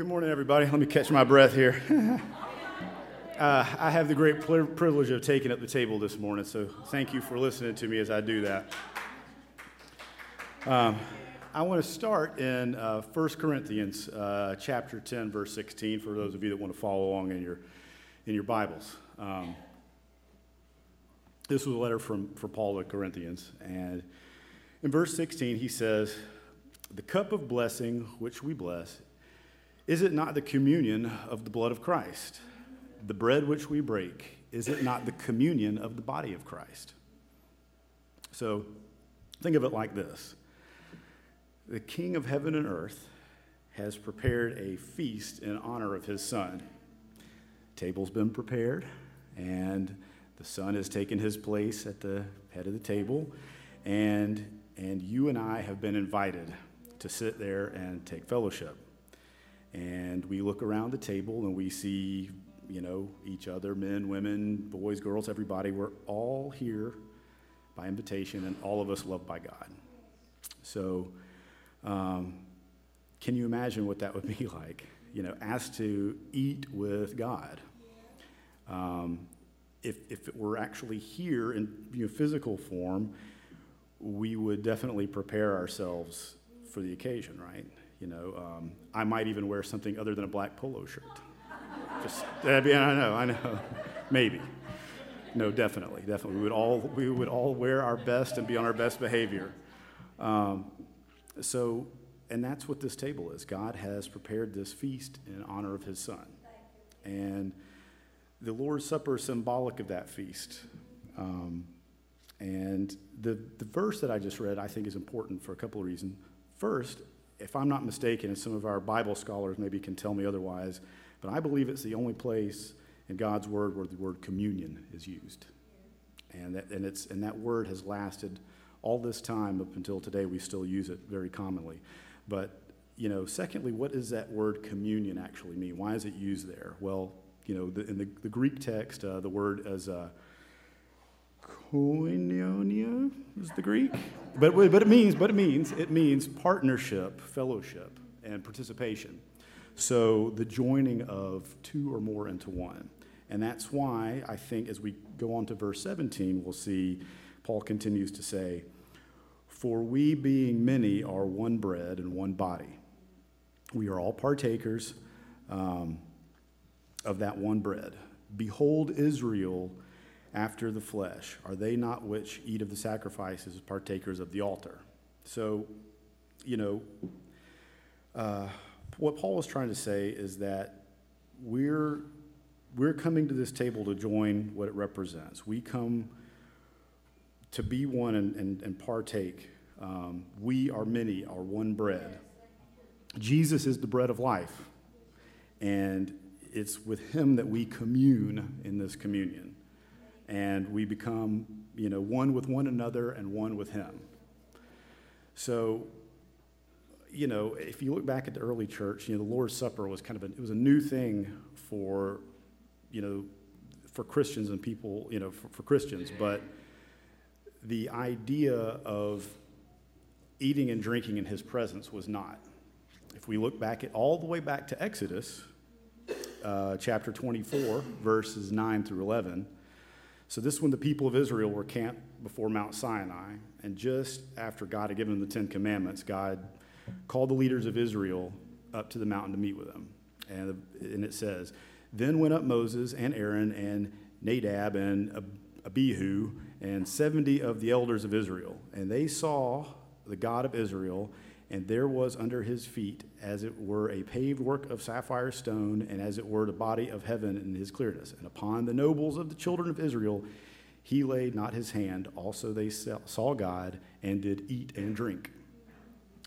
good morning, everybody. Let me catch my breath here. uh, I have the great privilege of taking up the table this morning, so thank you for listening to me as I do that. Um, I want to start in uh, 1 Corinthians uh, chapter 10, verse 16, for those of you that want to follow along in your, in your Bibles. Um, this was a letter from, from Paul to Corinthians, and in verse 16, he says, The cup of blessing which we bless is it not the communion of the blood of Christ? The bread which we break, is it not the communion of the body of Christ? So think of it like this The King of heaven and earth has prepared a feast in honor of his son. Table's been prepared, and the son has taken his place at the head of the table, and, and you and I have been invited to sit there and take fellowship and we look around the table and we see, you know, each other, men, women, boys, girls, everybody. We're all here by invitation, and all of us loved by God. So, um, can you imagine what that would be like? You know, asked to eat with God. Um, if, if it were actually here in you know, physical form, we would definitely prepare ourselves for the occasion, right? You know, um, I might even wear something other than a black polo shirt. Just, I know, I know, maybe. No, definitely, definitely. We would all we would all wear our best and be on our best behavior. Um, so, and that's what this table is. God has prepared this feast in honor of His Son, and the Lord's Supper is symbolic of that feast. Um, and the the verse that I just read, I think, is important for a couple of reasons. First, if I'm not mistaken, and some of our Bible scholars maybe can tell me otherwise, but I believe it's the only place in God's Word where the word communion is used. And that, and, it's, and that word has lasted all this time up until today. We still use it very commonly. But, you know, secondly, what does that word communion actually mean? Why is it used there? Well, you know, the, in the, the Greek text, uh, the word is uh, koinonia is the Greek. But, but it means, but it means, it means partnership, fellowship, and participation. So the joining of two or more into one. And that's why I think as we go on to verse 17, we'll see Paul continues to say, For we being many are one bread and one body. We are all partakers um, of that one bread. Behold, Israel after the flesh? Are they not which eat of the sacrifices partakers of the altar? So, you know, uh, what Paul is trying to say is that we're, we're coming to this table to join what it represents. We come to be one and, and, and partake. Um, we are many, are one bread. Jesus is the bread of life. And it's with him that we commune in this communion and we become, you know, one with one another and one with Him. So, you know, if you look back at the early church, you know, the Lord's Supper was kind of a, it was a new thing for, you know, for Christians and people, you know, for, for Christians, but the idea of eating and drinking in His presence was not. If we look back at all the way back to Exodus, uh, chapter 24, verses 9 through 11, so, this is when the people of Israel were camped before Mount Sinai. And just after God had given them the Ten Commandments, God called the leaders of Israel up to the mountain to meet with them. And, and it says, Then went up Moses and Aaron and Nadab and Abihu and 70 of the elders of Israel. And they saw the God of Israel and there was under his feet, as it were, a paved work of sapphire stone, and as it were, the body of heaven in his clearness. And upon the nobles of the children of Israel he laid not his hand. Also they saw God and did eat and drink.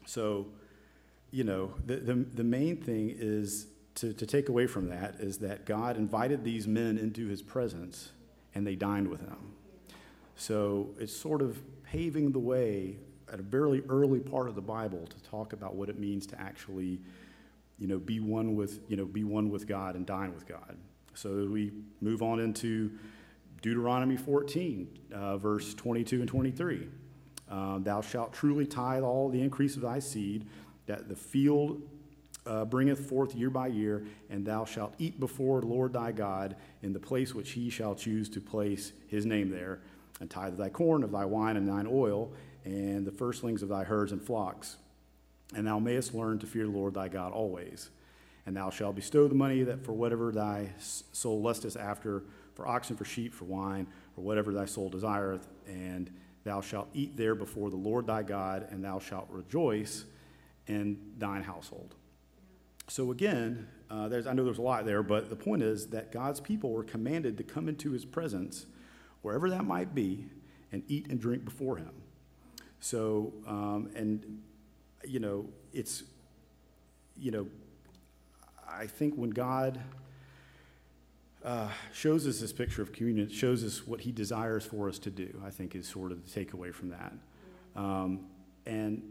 So, you know, the, the, the main thing is to, to take away from that is that God invited these men into his presence and they dined with him. So it's sort of paving the way at a very early part of the Bible to talk about what it means to actually, you know, be one with, you know, be one with God and dine with God. So we move on into Deuteronomy 14, uh, verse 22 and 23. Um, Thou shalt truly tithe all the increase of thy seed, that the field uh, bringeth forth year by year, and thou shalt eat before the Lord thy God in the place which he shall choose to place his name there, and tithe thy corn, of thy wine, and thine oil, and the firstlings of thy herds and flocks. And thou mayest learn to fear the Lord thy God always. And thou shalt bestow the money that for whatever thy soul lusteth after, for oxen, for sheep, for wine, or whatever thy soul desireth, and thou shalt eat there before the Lord thy God, and thou shalt rejoice in thine household. So again, uh, there's, I know there's a lot there, but the point is that God's people were commanded to come into his presence, wherever that might be, and eat and drink before him. So, um, and, you know, it's, you know, I think when God uh, shows us this picture of communion, it shows us what he desires for us to do, I think is sort of the takeaway from that. Um, and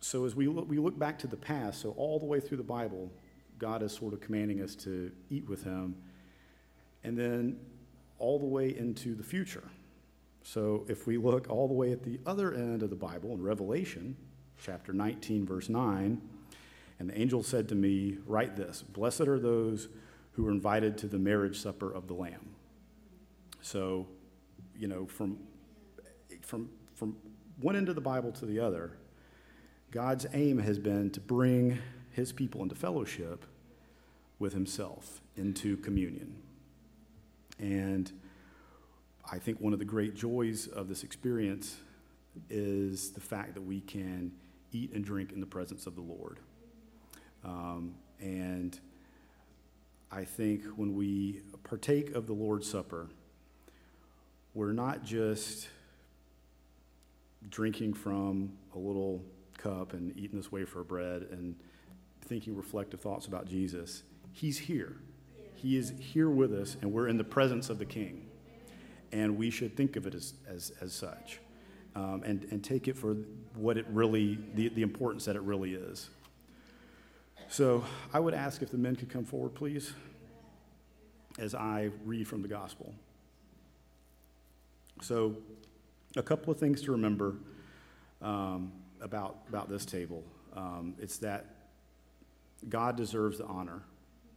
so as we look, we look back to the past, so all the way through the Bible, God is sort of commanding us to eat with Him, and then all the way into the future. So if we look all the way at the other end of the Bible in Revelation, chapter 19, verse 9, and the angel said to me, Write this Blessed are those who are invited to the marriage supper of the Lamb. So, you know, from, from, from one end of the Bible to the other, God's aim has been to bring his people into fellowship with himself, into communion. And I think one of the great joys of this experience is the fact that we can eat and drink in the presence of the Lord. Um, and I think when we partake of the Lord's Supper, we're not just drinking from a little cup and eating this wafer bread and thinking reflective thoughts about Jesus. He's here. He is here with us, and we're in the presence of the King. And we should think of it as, as, as such um, and, and take it for what it really, the, the importance that it really is. So I would ask if the men could come forward, please, as I read from the gospel. So, a couple of things to remember. Um, about, about this table. Um, it's that God deserves the honor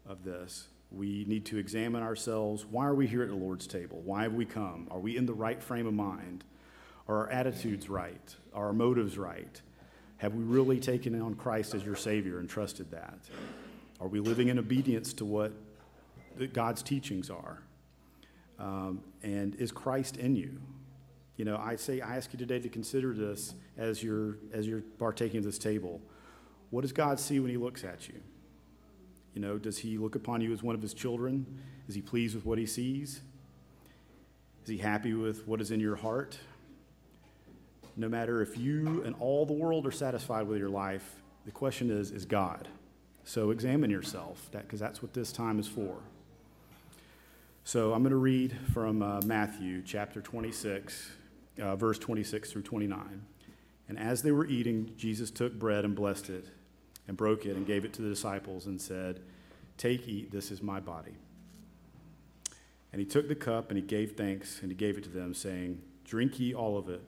of this. We need to examine ourselves. Why are we here at the Lord's table? Why have we come? Are we in the right frame of mind? Are our attitudes right? Are our motives right? Have we really taken on Christ as your Savior and trusted that? Are we living in obedience to what God's teachings are? Um, and is Christ in you? You know, I say, I ask you today to consider this as you're, as you're partaking of this table. What does God see when He looks at you? You know, does He look upon you as one of His children? Is He pleased with what He sees? Is He happy with what is in your heart? No matter if you and all the world are satisfied with your life, the question is, is God? So examine yourself, because that, that's what this time is for. So I'm going to read from uh, Matthew chapter 26, uh, verse 26 through 29. And as they were eating, Jesus took bread and blessed it, and broke it, and gave it to the disciples, and said, Take, eat, this is my body. And he took the cup, and he gave thanks, and he gave it to them, saying, Drink ye all of it,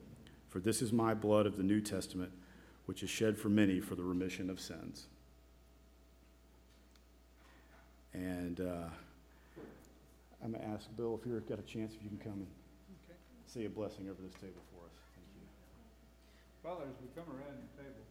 for this is my blood of the New Testament, which is shed for many for the remission of sins. And uh, I'm going to ask Bill if you've got a chance, if you can come and say a blessing over this table for us. Thank you. Father, as we come around the table,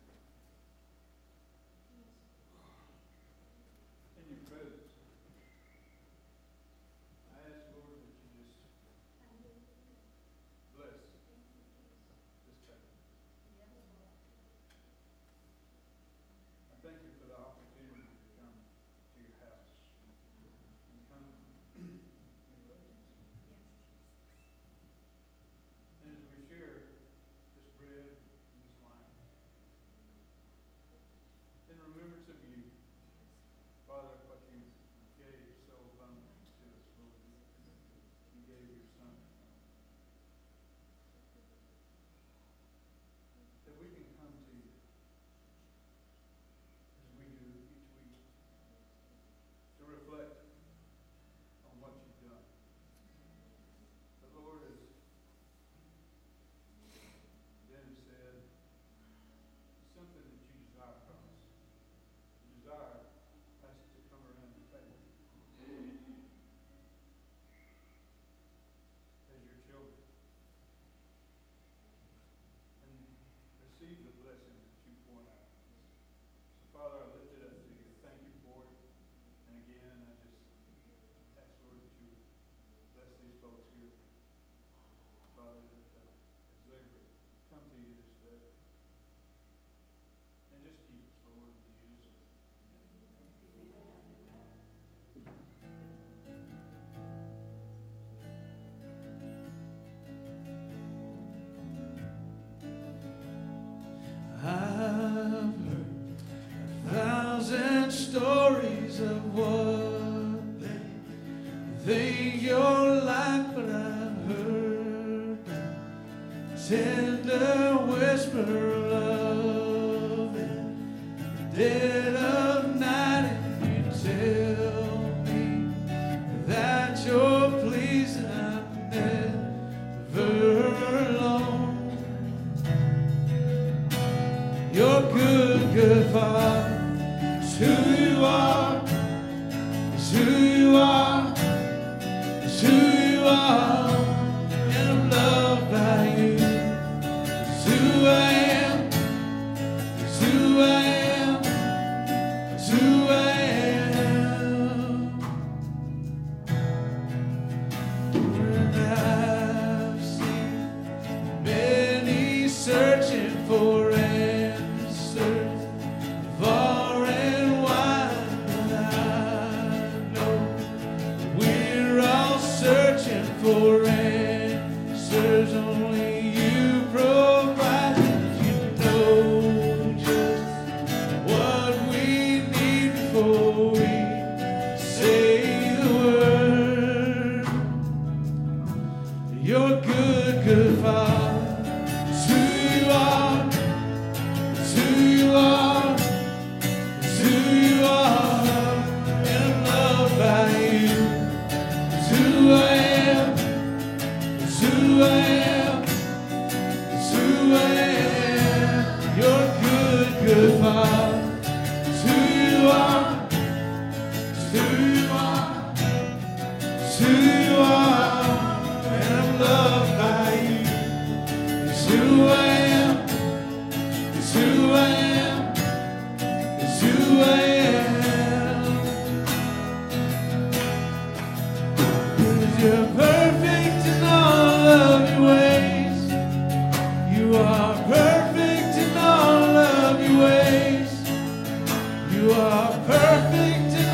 perfect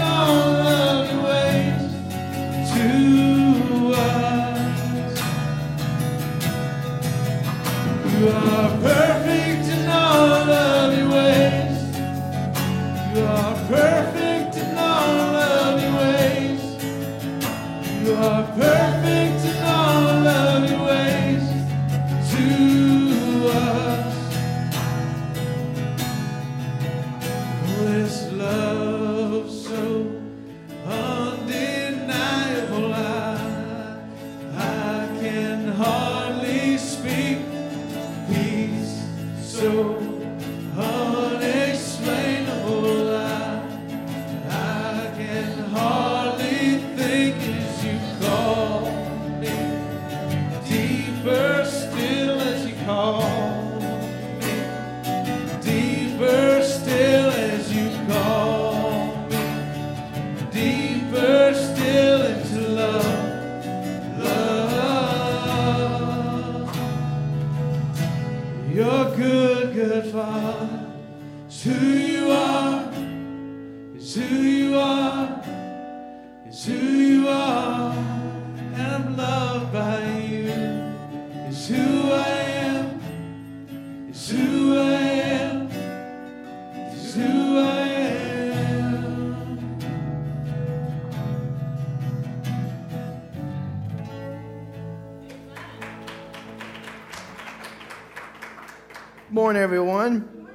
Morning, everyone.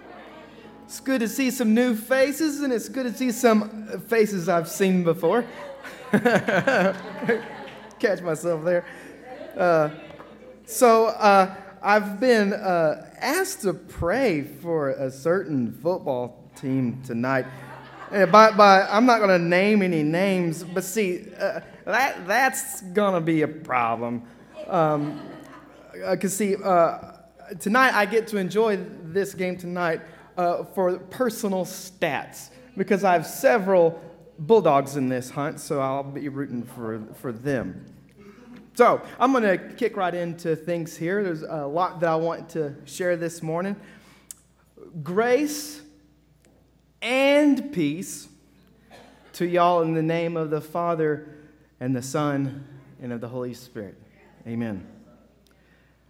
It's good to see some new faces, and it's good to see some faces I've seen before. Catch myself there. Uh, so, uh, I've been uh, asked to pray for a certain football team tonight. Uh, by, by, I'm not going to name any names, but see, uh, that, that's going to be a problem. Um, because see, uh, tonight I get to enjoy this game tonight uh, for personal stats because I have several bulldogs in this hunt, so I'll be rooting for, for them. So I'm going to kick right into things here. There's a lot that I want to share this morning. Grace and peace to y'all in the name of the Father and the Son and of the Holy Spirit. Amen.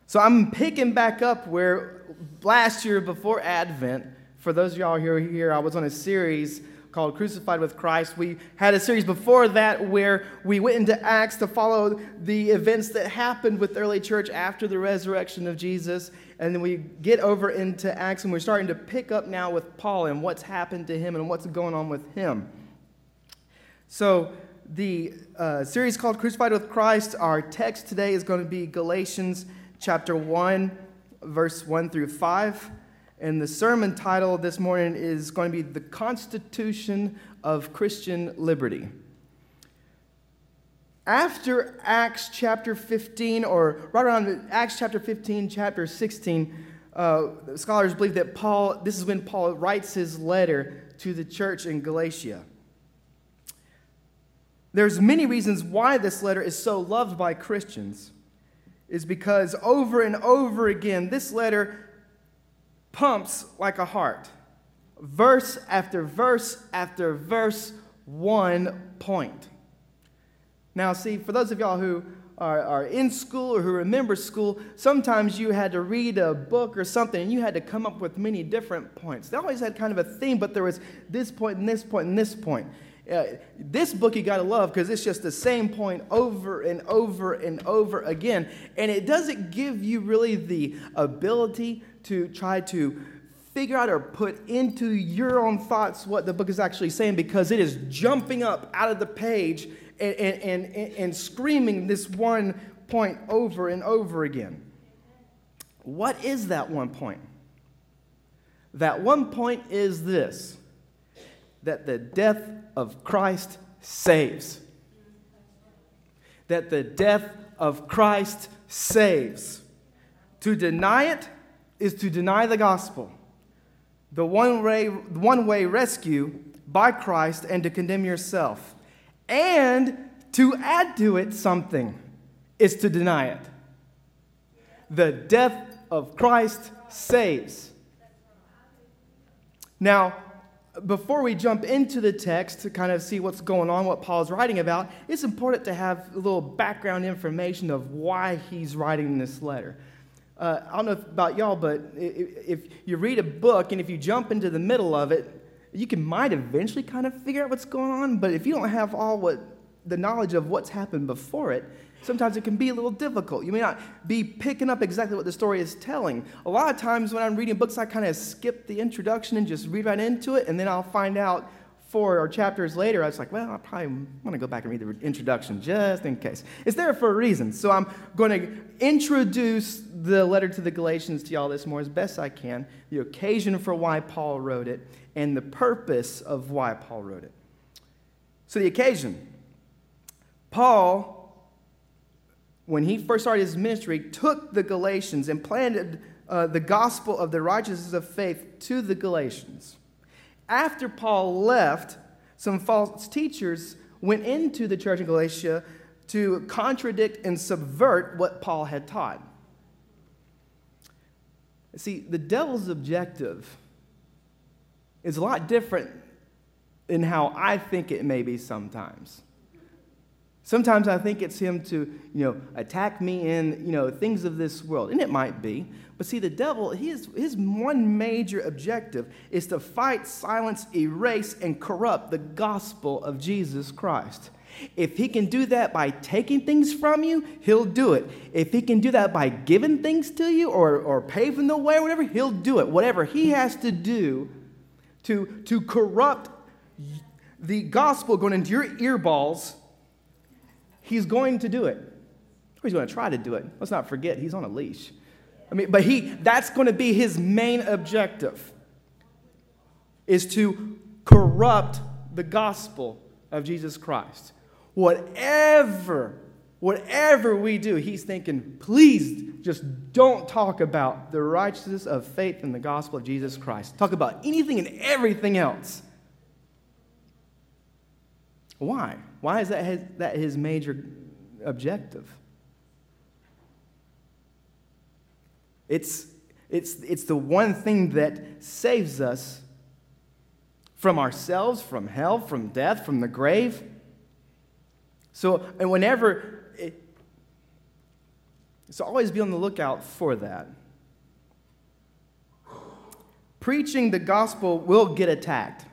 So I'm picking back up where last year before Advent, for those of y'all who are here, I was on a series called Crucified with Christ. We had a series before that where we went into Acts to follow the events that happened with the early church after the resurrection of Jesus. And then we get over into Acts and we're starting to pick up now with Paul and what's happened to him and what's going on with him. So, the uh, series called Crucified with Christ, our text today is going to be Galatians chapter 1, verse 1 through 5. And the sermon title this morning is going to be The Constitution of Christian Liberty. After Acts chapter 15, or right around Acts chapter 15, chapter 16, uh, scholars believe that Paul, this is when Paul writes his letter to the church in Galatia. There's many reasons why this letter is so loved by Christians. Is because over and over again, this letter pumps like a heart. Verse after verse after verse, one point. Now, see, for those of y'all who are, are in school or who remember school, sometimes you had to read a book or something and you had to come up with many different points. They always had kind of a theme, but there was this point and this point and this point. Uh, this book you got to love because it's just the same point over and over and over again. And it doesn't give you really the ability to try to figure out or put into your own thoughts what the book is actually saying because it is jumping up out of the page and, and, and, and screaming this one point over and over again. What is that one point? That one point is this that the death of Christ saves. That the death of Christ saves. To deny it is to deny the gospel, the one way, one way rescue by Christ, and to condemn yourself. And to add to it something is to deny it. The death of Christ saves. Now, before we jump into the text to kind of see what's going on, what Paul's writing about, it's important to have a little background information of why he's writing this letter. Uh, I don't know about y'all, but if you read a book and if you jump into the middle of it, you can might eventually kind of figure out what's going on. But if you don't have all what the knowledge of what's happened before it, sometimes it can be a little difficult. You may not be picking up exactly what the story is telling. A lot of times when I'm reading books, I kind of skip the introduction and just read right into it, and then I'll find out four or chapters later, I was like, well, I probably want to go back and read the introduction just in case. It's there for a reason. So I'm going to introduce the letter to the Galatians to y'all this more as best I can, the occasion for why Paul wrote it, and the purpose of why Paul wrote it. So, the occasion Paul, when he first started his ministry, took the Galatians and planted uh, the gospel of the righteousness of faith to the Galatians after Paul left, some false teachers went into the church in Galatia to contradict and subvert what Paul had taught. See, the devil's objective is a lot different than how I think it may be sometimes. Sometimes I think it's him to, you know, attack me in, you know, things of this world. And it might be. But see, the devil, his, his one major objective is to fight, silence, erase, and corrupt the gospel of Jesus Christ. If he can do that by taking things from you, he'll do it. If he can do that by giving things to you or, or paving the way or whatever, he'll do it. Whatever he has to do to, to corrupt the gospel going into your earballs He's going to do it. Or he's going to try to do it. Let's not forget, he's on a leash. I mean, but he that's going to be his main objective is to corrupt the gospel of Jesus Christ. Whatever whatever we do, he's thinking, please just don't talk about the righteousness of faith in the gospel of Jesus Christ. Talk about anything and everything else. Why? Why is that his, that his major objective? It's, it's, it's the one thing that saves us from ourselves, from hell, from death, from the grave. So, and whenever, so always be on the lookout for that. Preaching the gospel will get attacked.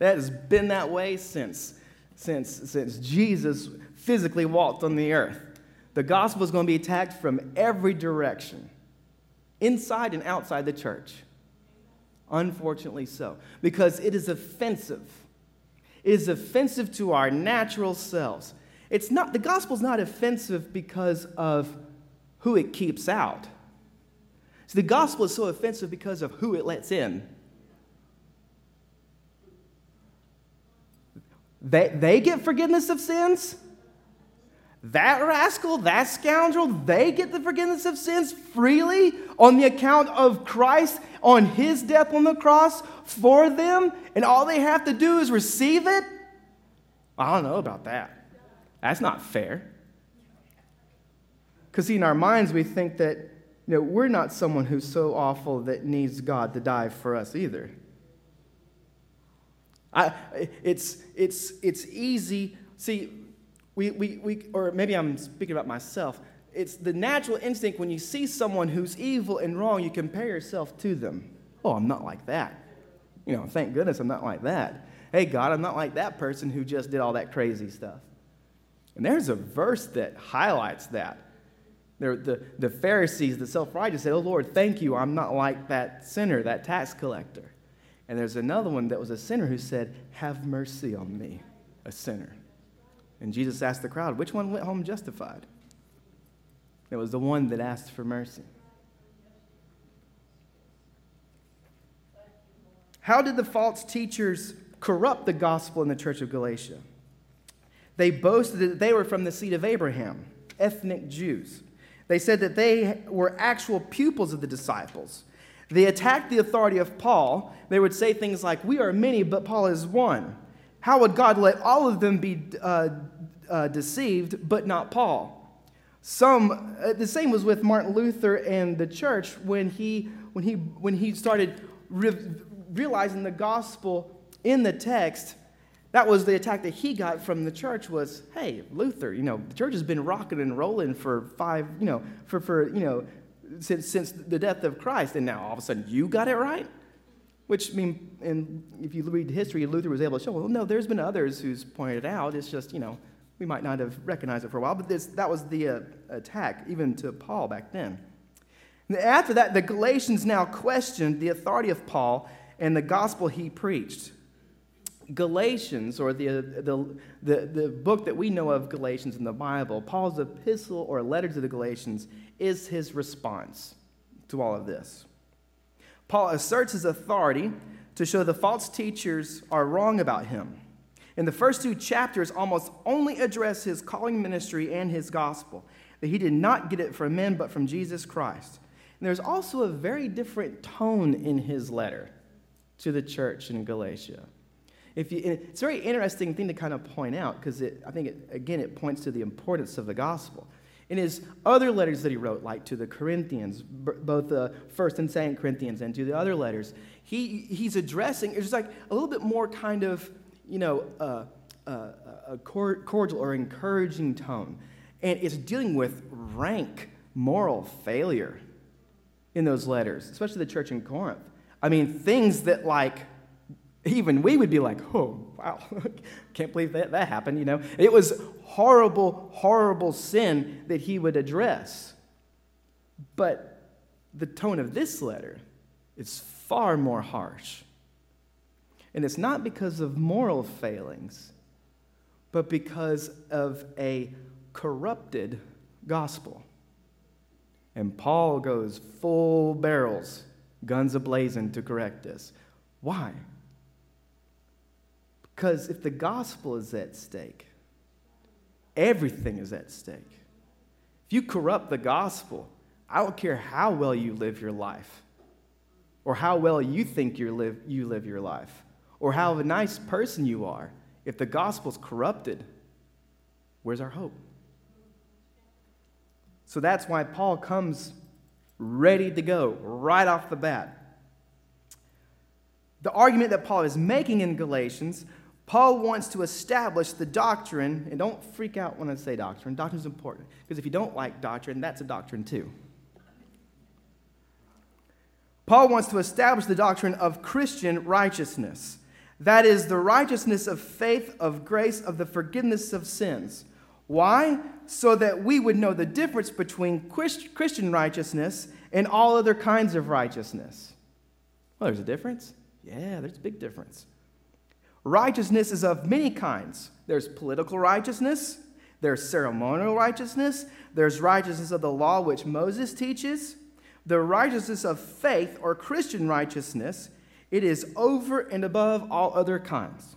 That has been that way since, since, since Jesus physically walked on the earth. The gospel is going to be attacked from every direction, inside and outside the church. Unfortunately, so, because it is offensive. It is offensive to our natural selves. It's not, the gospel is not offensive because of who it keeps out. See, the gospel is so offensive because of who it lets in. They, they get forgiveness of sins. That rascal, that scoundrel, they get the forgiveness of sins freely on the account of Christ on his death on the cross for them, and all they have to do is receive it? I don't know about that. That's not fair. Because, see, in our minds, we think that you know, we're not someone who's so awful that needs God to die for us either. I, it's, it's, it's easy. See, we, we, we, or maybe I'm speaking about myself. It's the natural instinct when you see someone who's evil and wrong, you compare yourself to them. Oh, I'm not like that. You know, thank goodness I'm not like that. Hey, God, I'm not like that person who just did all that crazy stuff. And there's a verse that highlights that. The, the, Pharisees, the self righteous, said, Oh Lord, thank you, I'm not like that sinner, that tax collector. And there's another one that was a sinner who said, Have mercy on me, a sinner. And Jesus asked the crowd, Which one went home justified? It was the one that asked for mercy. How did the false teachers corrupt the gospel in the church of Galatia? They boasted that they were from the seed of Abraham, ethnic Jews. They said that they were actual pupils of the disciples. They attacked the authority of Paul. They would say things like, We are many, but Paul is one. How would God let all of them be uh, uh, deceived, but not Paul? Some, uh, the same was with Martin Luther and the church when he, when he, when he started re- realizing the gospel in the text. That was the attack that he got from the church was, hey, Luther, you know, the church has been rocking and rolling for five, you know, for, for you know, since, since the death of Christ, and now all of a sudden you got it right? Which, I mean, and if you read history, Luther was able to show, well, no, there's been others who's pointed out. It's just, you know, we might not have recognized it for a while, but this, that was the uh, attack, even to Paul back then. And after that, the Galatians now questioned the authority of Paul and the gospel he preached. Galatians, or the, the, the, the, book that we know of Galatians in the Bible, Paul's epistle or letter to the Galatians, is his response to all of this. Paul asserts his authority to show the false teachers are wrong about him. In the first two chapters, almost only address his calling ministry and his gospel, that he did not get it from men, but from Jesus Christ. And there's also a very different tone in his letter to the church in Galatia. If you, it's a very interesting thing to kind of point out because I think, it, again, it points to the importance of the gospel in his other letters that he wrote, like to the Corinthians, both the First and Second Corinthians, and to the other letters, he, he's addressing it's like a little bit more kind of you know uh, uh, a cordial or encouraging tone, and it's dealing with rank moral failure in those letters, especially the church in Corinth. I mean, things that like even we would be like, oh, wow, can't believe that, that happened, you know. It was horrible, horrible sin that he would address. But the tone of this letter is far more harsh. And it's not because of moral failings, but because of a corrupted gospel. And Paul goes full barrels, guns ablazing to correct this. Why? Because if the gospel is at stake, everything is at stake. If you corrupt the gospel, I don't care how well you live your life, or how well you think you live, you live your life, or how a nice person you are. If the gospel's corrupted, where's our hope? So that's why Paul comes ready to go right off the bat. The argument that Paul is making in Galatians Paul wants to establish the doctrine, and don't freak out when I say doctrine. Doctrine is important, because if you don't like doctrine, that's a doctrine too. Paul wants to establish the doctrine of Christian righteousness. That is the righteousness of faith, of grace, of the forgiveness of sins. Why? So that we would know the difference between Christian righteousness and all other kinds of righteousness. Well, there's a difference. Yeah, there's a big difference. Righteousness is of many kinds. There's political righteousness, there's ceremonial righteousness, there's righteousness of the law, which Moses teaches. The righteousness of faith or Christian righteousness, it is over and above all other kinds.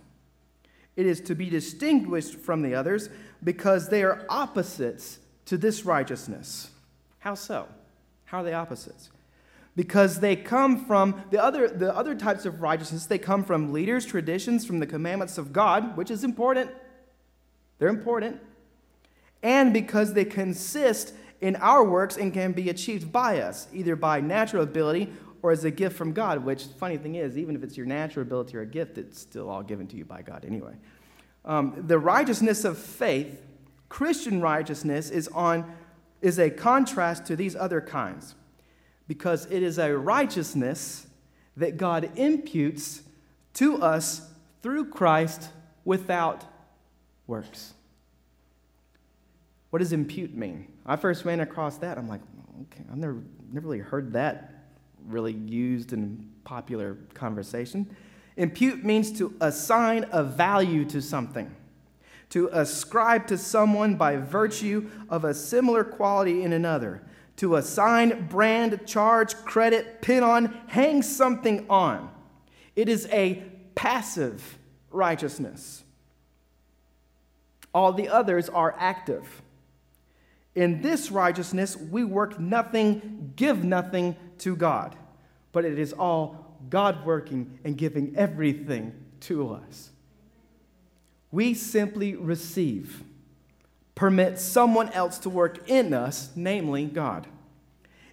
It is to be distinguished from the others because they are opposites to this righteousness. How so? How are they opposites? Because they come from the other, the other types of righteousness, they come from leaders, traditions, from the commandments of God, which is important. They're important. And because they consist in our works and can be achieved by us, either by natural ability or as a gift from God, which, funny thing is, even if it's your natural ability or a gift, it's still all given to you by God anyway. Um, the righteousness of faith, Christian righteousness, is, on, is a contrast to these other kinds because it is a righteousness that God imputes to us through Christ without works. What does impute mean? I first ran across that. I'm like, okay, I've never, never really heard that really used in popular conversation. Impute means to assign a value to something, to ascribe to someone by virtue of a similar quality in another, to assign, brand, charge, credit, pin on, hang something on. It is a passive righteousness. All the others are active. In this righteousness, we work nothing, give nothing to God, but it is all God working and giving everything to us. We simply receive, permit someone else to work in us, namely God.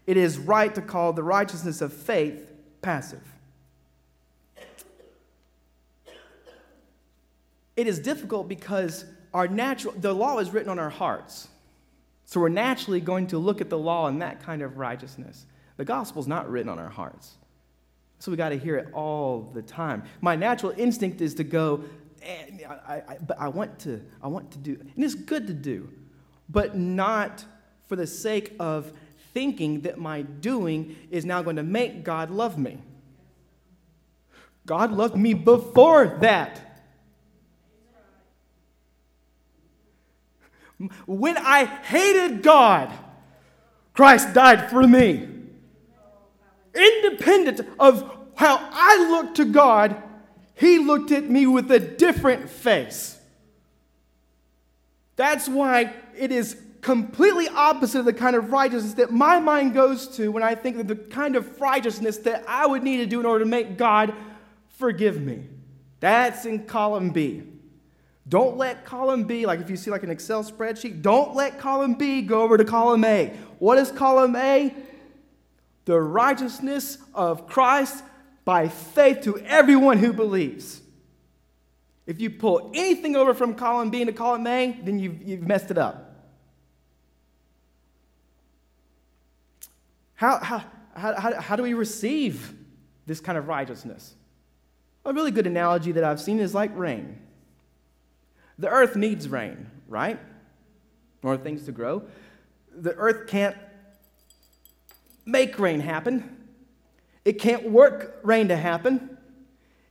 It is right to call the righteousness of faith passive. It is difficult because our natural the law is written on our hearts. So we're naturally going to look at the law and that kind of righteousness. The gospel's not written on our hearts. So we got to hear it all the time. My natural instinct is to go, eh, I, I, but I want to, I want to do, and it's good to do, but not for the sake of thinking that my doing is now going to make God love me. God loved me before that. When I hated God, Christ died for me. Independent of how I looked to God, He looked at me with a different face. That's why it is completely opposite of the kind of righteousness that my mind goes to when I think of the kind of righteousness that I would need to do in order to make God forgive me. That's in column B. Don't let column B, like if you see like an Excel spreadsheet, don't let column B go over to column A. What is column A? The righteousness of Christ by faith to everyone who believes. If you pull anything over from column B into column A, then you've, you've messed it up. How, how, how, how, do we receive this kind of righteousness? A really good analogy that I've seen is like rain. The earth needs rain, right? For things to grow. The earth can't make rain happen. It can't work rain to happen.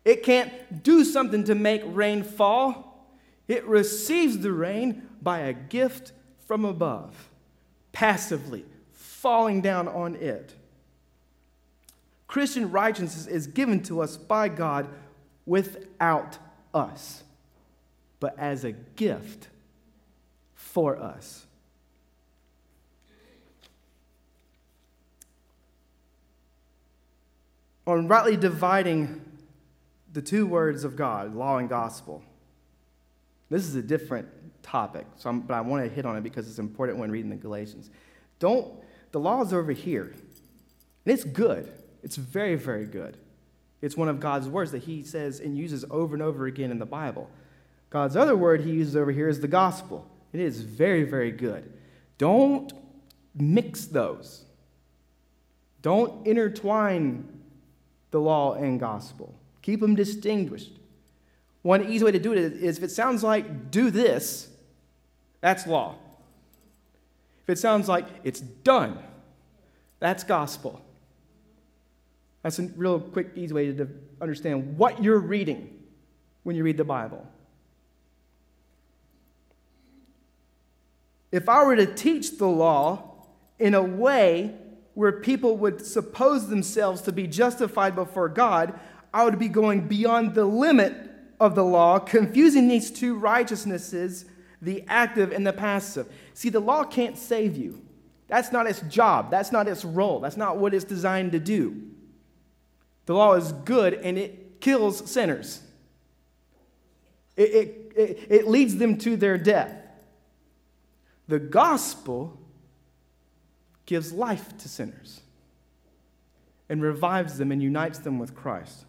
It can't do something to make rain fall. It receives the rain by a gift from above, passively, falling down on it. Christian righteousness is given to us by God without us but as a gift for us. On rightly dividing the two words of God, law and gospel, this is a different topic, so but I want to hit on it because it's important when reading the Galatians. Don't, the law is over here, and it's good. It's very, very good. It's one of God's words that He says and uses over and over again in the Bible. God's other word he uses over here is the gospel. It is very, very good. Don't mix those. Don't intertwine the law and gospel. Keep them distinguished. One easy way to do it is if it sounds like do this, that's law. If it sounds like it's done, that's gospel. That's a real quick, easy way to understand what you're reading when you read the Bible. If I were to teach the law in a way where people would suppose themselves to be justified before God, I would be going beyond the limit of the law, confusing these two righteousnesses, the active and the passive. See, the law can't save you. That's not its job. That's not its role. That's not what it's designed to do. The law is good and it kills sinners, it, it, it, it leads them to their death. The gospel gives life to sinners and revives them and unites them with Christ.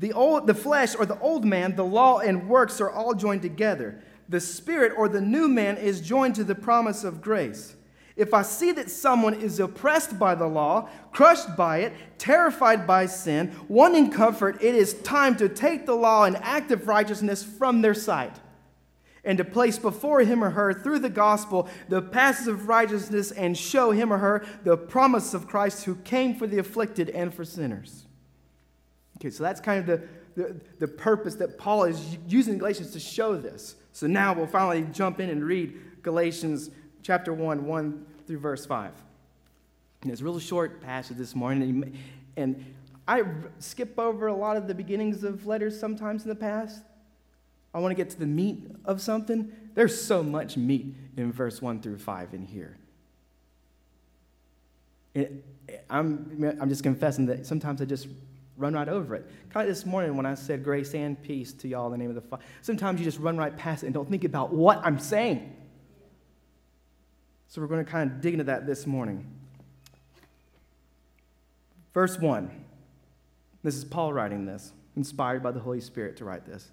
The, old, the flesh or the old man, the law and works are all joined together. The spirit or the new man is joined to the promise of grace. If I see that someone is oppressed by the law, crushed by it, terrified by sin, wanting comfort, it is time to take the law and active righteousness from their sight and to place before him or her through the gospel the passive righteousness and show him or her the promise of Christ who came for the afflicted and for sinners. Okay, so that's kind of the, the, the purpose that Paul is using Galatians to show this. So now we'll finally jump in and read Galatians chapter 1, 1 through verse 5. And it's a really short passage this morning, and I skip over a lot of the beginnings of letters sometimes in the past I want to get to the meat of something, there's so much meat in verse 1 through 5 in here. It, I'm, I'm just confessing that sometimes I just run right over it. Kind of this morning when I said grace and peace to y'all in the name of the Father, sometimes you just run right past it and don't think about what I'm saying. So we're going to kind of dig into that this morning. Verse 1. This is Paul writing this, inspired by the Holy Spirit to write this.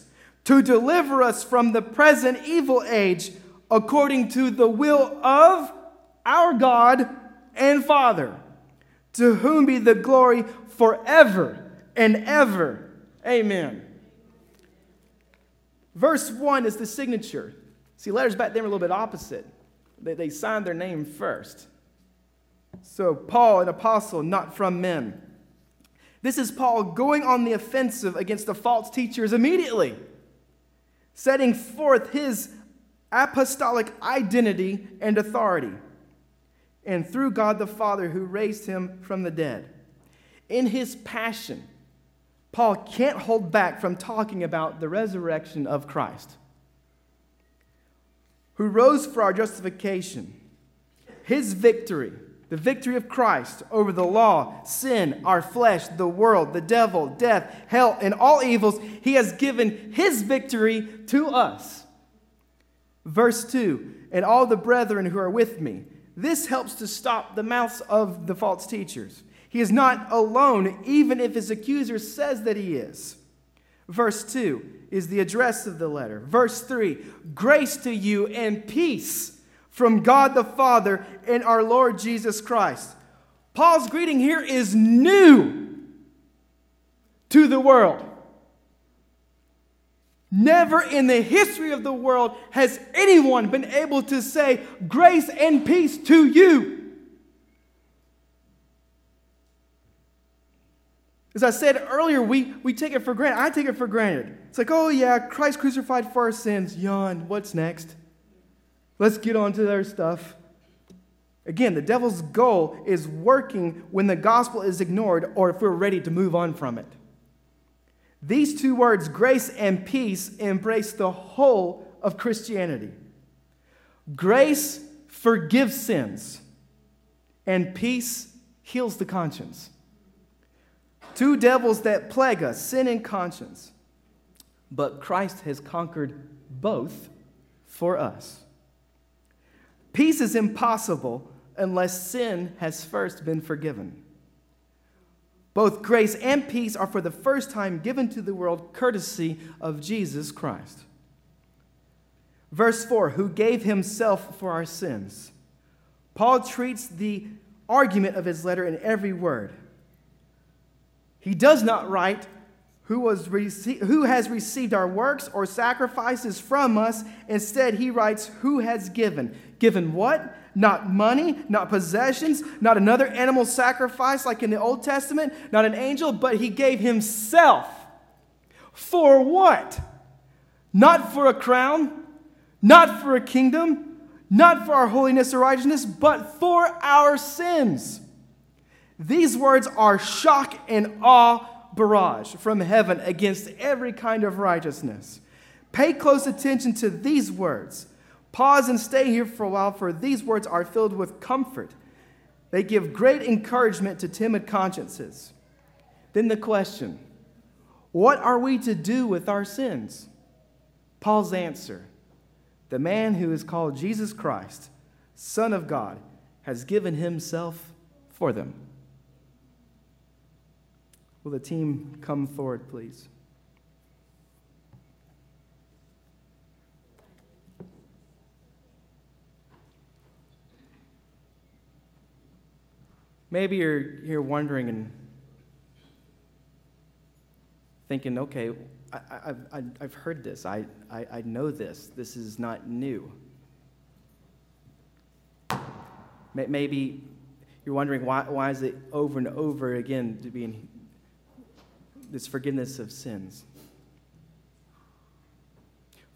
to deliver us from the present evil age according to the will of our God and Father, to whom be the glory forever and ever. Amen. Verse 1 is the signature. See, letters back then were a little bit opposite. They, they signed their name first. So, Paul, an apostle, not from men. This is Paul going on the offensive against the false teachers immediately setting forth his apostolic identity and authority, and through God the Father who raised him from the dead. In his passion, Paul can't hold back from talking about the resurrection of Christ, who rose for our justification, his victory the victory of Christ over the law, sin, our flesh, the world, the devil, death, hell, and all evils, he has given his victory to us. Verse 2 And all the brethren who are with me. This helps to stop the mouths of the false teachers. He is not alone, even if his accuser says that he is. Verse 2 is the address of the letter. Verse 3 Grace to you and peace from God the Father and our Lord Jesus Christ. Paul's greeting here is new to the world. Never in the history of the world has anyone been able to say grace and peace to you. As I said earlier, we, we take it for granted. I take it for granted. It's like, oh, yeah, Christ crucified for our sins. Yawn. What's next? Let's get on to their stuff. Again, the devil's goal is working when the gospel is ignored or if we're ready to move on from it. These two words, grace and peace, embrace the whole of Christianity. Grace forgives sins, and peace heals the conscience. Two devils that plague us sin and conscience. but Christ has conquered both for us. Peace is impossible unless sin has first been forgiven. Both grace and peace are for the first time given to the world courtesy of Jesus Christ. Verse 4 Who gave himself for our sins. Paul treats the argument of his letter in every word. He does not write, who, was rece- who has received our works or sacrifices from us. Instead, he writes, Who has given? Given what? Not money, not possessions, not another animal sacrifice like in the Old Testament, not an angel, but he gave himself. For what? Not for a crown, not for a kingdom, not for our holiness or righteousness, but for our sins. These words are shock and awe barrage from heaven against every kind of righteousness. Pay close attention to these words. Pause and stay here for a while, for these words are filled with comfort. They give great encouragement to timid consciences. Then the question what are we to do with our sins? Paul's answer the man who is called Jesus Christ, Son of God, has given himself for them. Will the team come forward, please? Maybe you're, you're wondering and thinking, okay, I, I've heard this. I, I, I know this. This is not new. Maybe you're wondering why, why is it over and over again to be in this forgiveness of sins?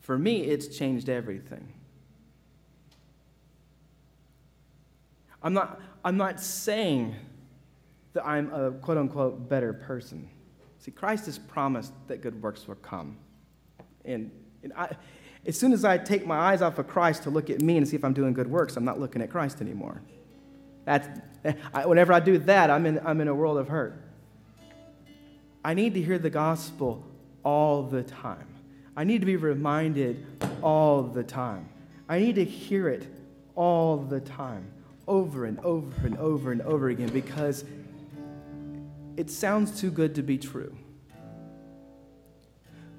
For me, it's changed everything. I'm not, I'm not saying that I'm a quote unquote better person. See, Christ has promised that good works will come. And, and I, as soon as I take my eyes off of Christ to look at me and see if I'm doing good works, I'm not looking at Christ anymore. That's, I, whenever I do that, I'm in, I'm in a world of hurt. I need to hear the gospel all the time. I need to be reminded all the time. I need to hear it all the time, over and over and over and over again, because it sounds too good to be true.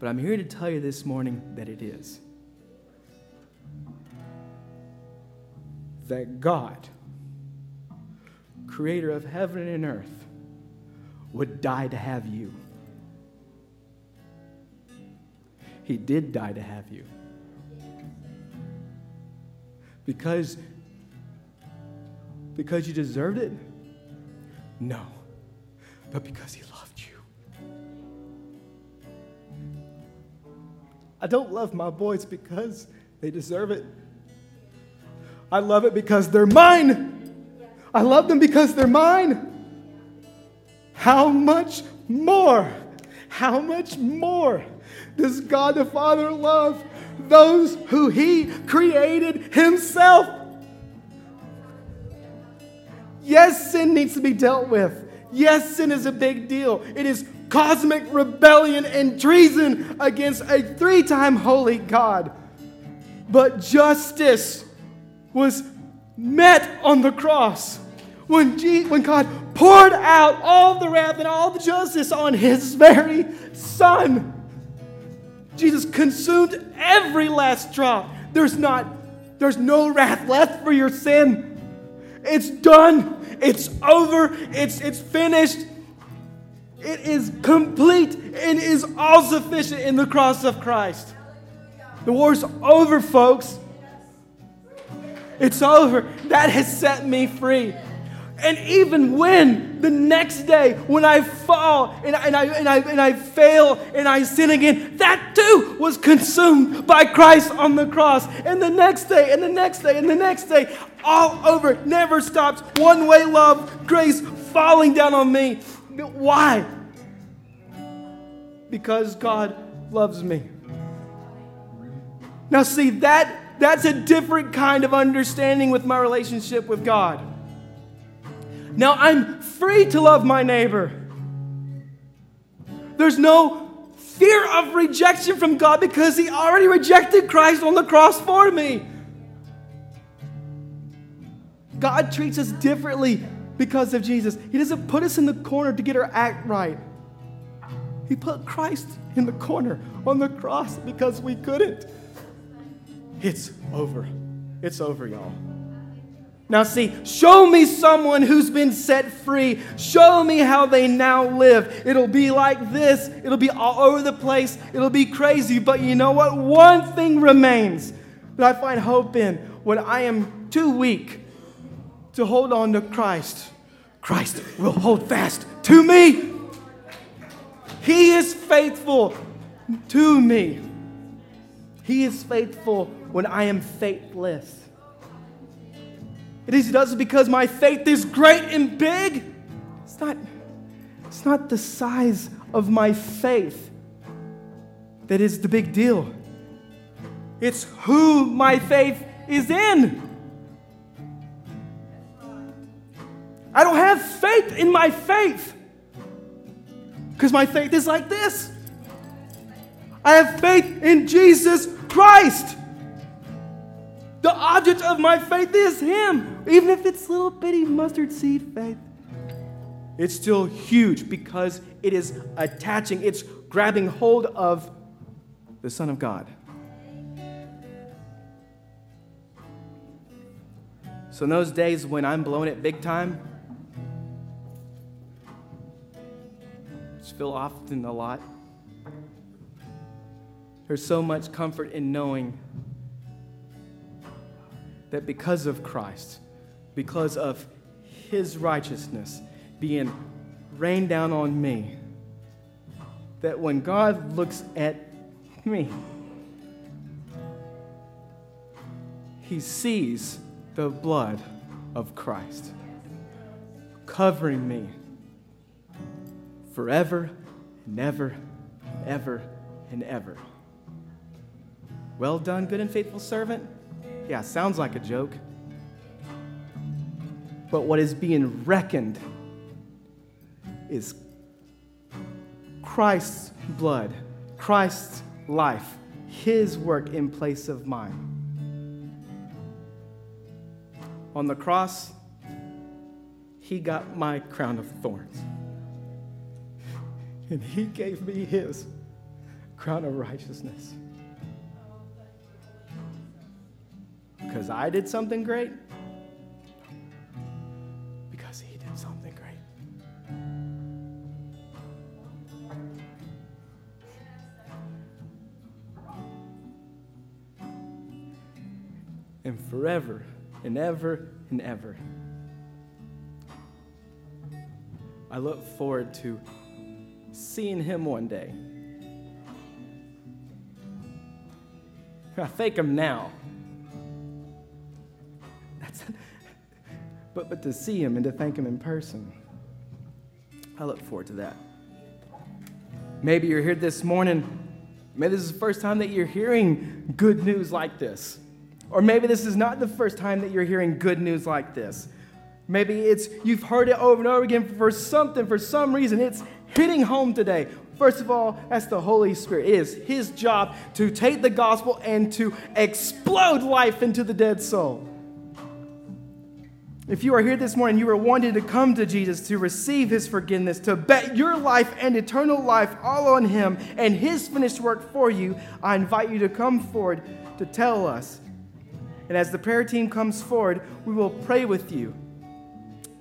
But I'm here to tell you this morning that it is. That God, creator of heaven and earth, would die to have you. He did die to have you. Because because you deserved it? No but because He loved you. I don't love my boys because they deserve it. I love it because they're mine. I love them because they're mine. How much more? How much more does God the Father love those who He created Himself? Yes, sin needs to be dealt with. Yes, sin is a big deal. It is cosmic rebellion and treason against a three time holy God. But justice was met on the cross when, when God poured out all the wrath and all the justice on his very son. Jesus consumed every last drop. There's not, there's no wrath left for your sin. It's done. It's over. It's, it's finished. It is complete and is all sufficient in the cross of Christ. The war's over, folks. It's over. That has set me free. And even when the next day, when I fall and, and, I, and, I, and I fail and I sin again, that too was consumed by Christ on the cross. And the next day, and the next day, and the next day, all over, never stops. One way love, grace falling down on me. Why? Because God loves me. Now, see, that, that's a different kind of understanding with my relationship with God. Now I'm free to love my neighbor. There's no fear of rejection from God because He already rejected Christ on the cross for me. God treats us differently because of Jesus. He doesn't put us in the corner to get our act right. He put Christ in the corner on the cross because we couldn't. It's over. It's over, y'all. Now, see, show me someone who's been set free. Show me how they now live. It'll be like this. It'll be all over the place. It'll be crazy. But you know what? One thing remains that I find hope in when I am too weak to hold on to Christ. Christ will hold fast to me. He is faithful to me. He is faithful when I am faithless. It is, does because my faith is great and big. It's not, it's not the size of my faith that is the big deal. It's who my faith is in. I don't have faith in my faith because my faith is like this. I have faith in Jesus Christ. The object of my faith is Him. Even if it's little bitty mustard seed faith, it's still huge because it is attaching, it's grabbing hold of the Son of God. So, in those days when I'm blowing it big time, it's feel often a lot. There's so much comfort in knowing that because of Christ, because of his righteousness being rained down on me, that when God looks at me, he sees the blood of Christ covering me forever and ever and ever and ever. Well done, good and faithful servant. Yeah, sounds like a joke. But what is being reckoned is Christ's blood, Christ's life, his work in place of mine. On the cross, he got my crown of thorns. And he gave me his crown of righteousness. Because I did something great? Because he did something great. And forever and ever and ever, I look forward to seeing him one day. I thank him now. But, but to see him and to thank him in person, I look forward to that. Maybe you're here this morning. Maybe this is the first time that you're hearing good news like this. Or maybe this is not the first time that you're hearing good news like this. Maybe it's you've heard it over and over again for something, for some reason. It's hitting home today. First of all, that's the Holy Spirit. It is His job to take the gospel and to explode life into the dead soul. If you are here this morning, you are wanting to come to Jesus to receive His forgiveness, to bet your life and eternal life all on Him and His finished work for you, I invite you to come forward to tell us. And as the prayer team comes forward, we will pray with you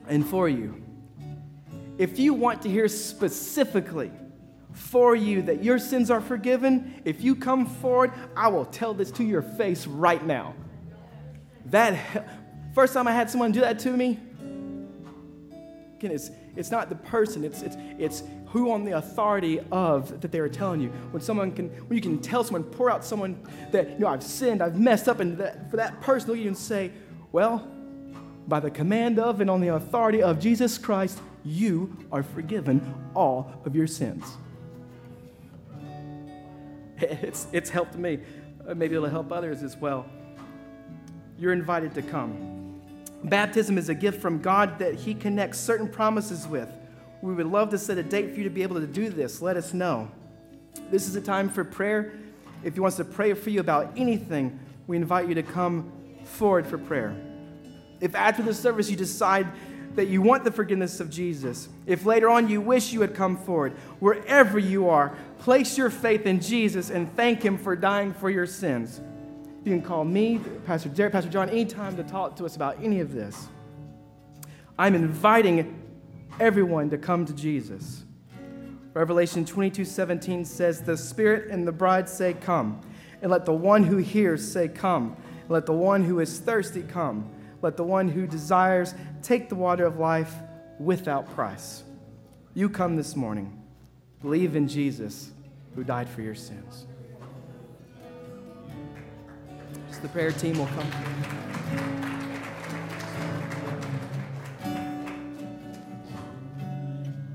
and for you. If you want to hear specifically for you that your sins are forgiven, if you come forward, I will tell this to your face right now. That first time I had someone do that to me, again, it's, it's not the person, it's, it's, it's who on the authority of that they are telling you. When someone can, when you can tell someone, pour out someone that, you know, I've sinned, I've messed up, and that, for that person, you can say, well, by the command of and on the authority of Jesus Christ, you are forgiven all of your sins. It's, it's helped me. Uh, Maybe it'll help others as well. You're invited to come. Baptism is a gift from God that He connects certain promises with. We would love to set a date for you to be able to do this. Let us know. This is a time for prayer. If he wants to pray for you about anything, we invite you to come forward for prayer. If after the service you decide that you want the forgiveness of Jesus, if later on you wish you had come forward, wherever you are, place your faith in Jesus and thank Him for dying for your sins. You can call me, Pastor Derek, Pastor John, anytime to talk to us about any of this. I'm inviting everyone to come to Jesus. Revelation 22 17 says, The Spirit and the bride say, Come. And let the one who hears say, Come. And let the one who is thirsty come. Let the one who desires take the water of life without price. You come this morning. Believe in Jesus who died for your sins. The prayer team will come.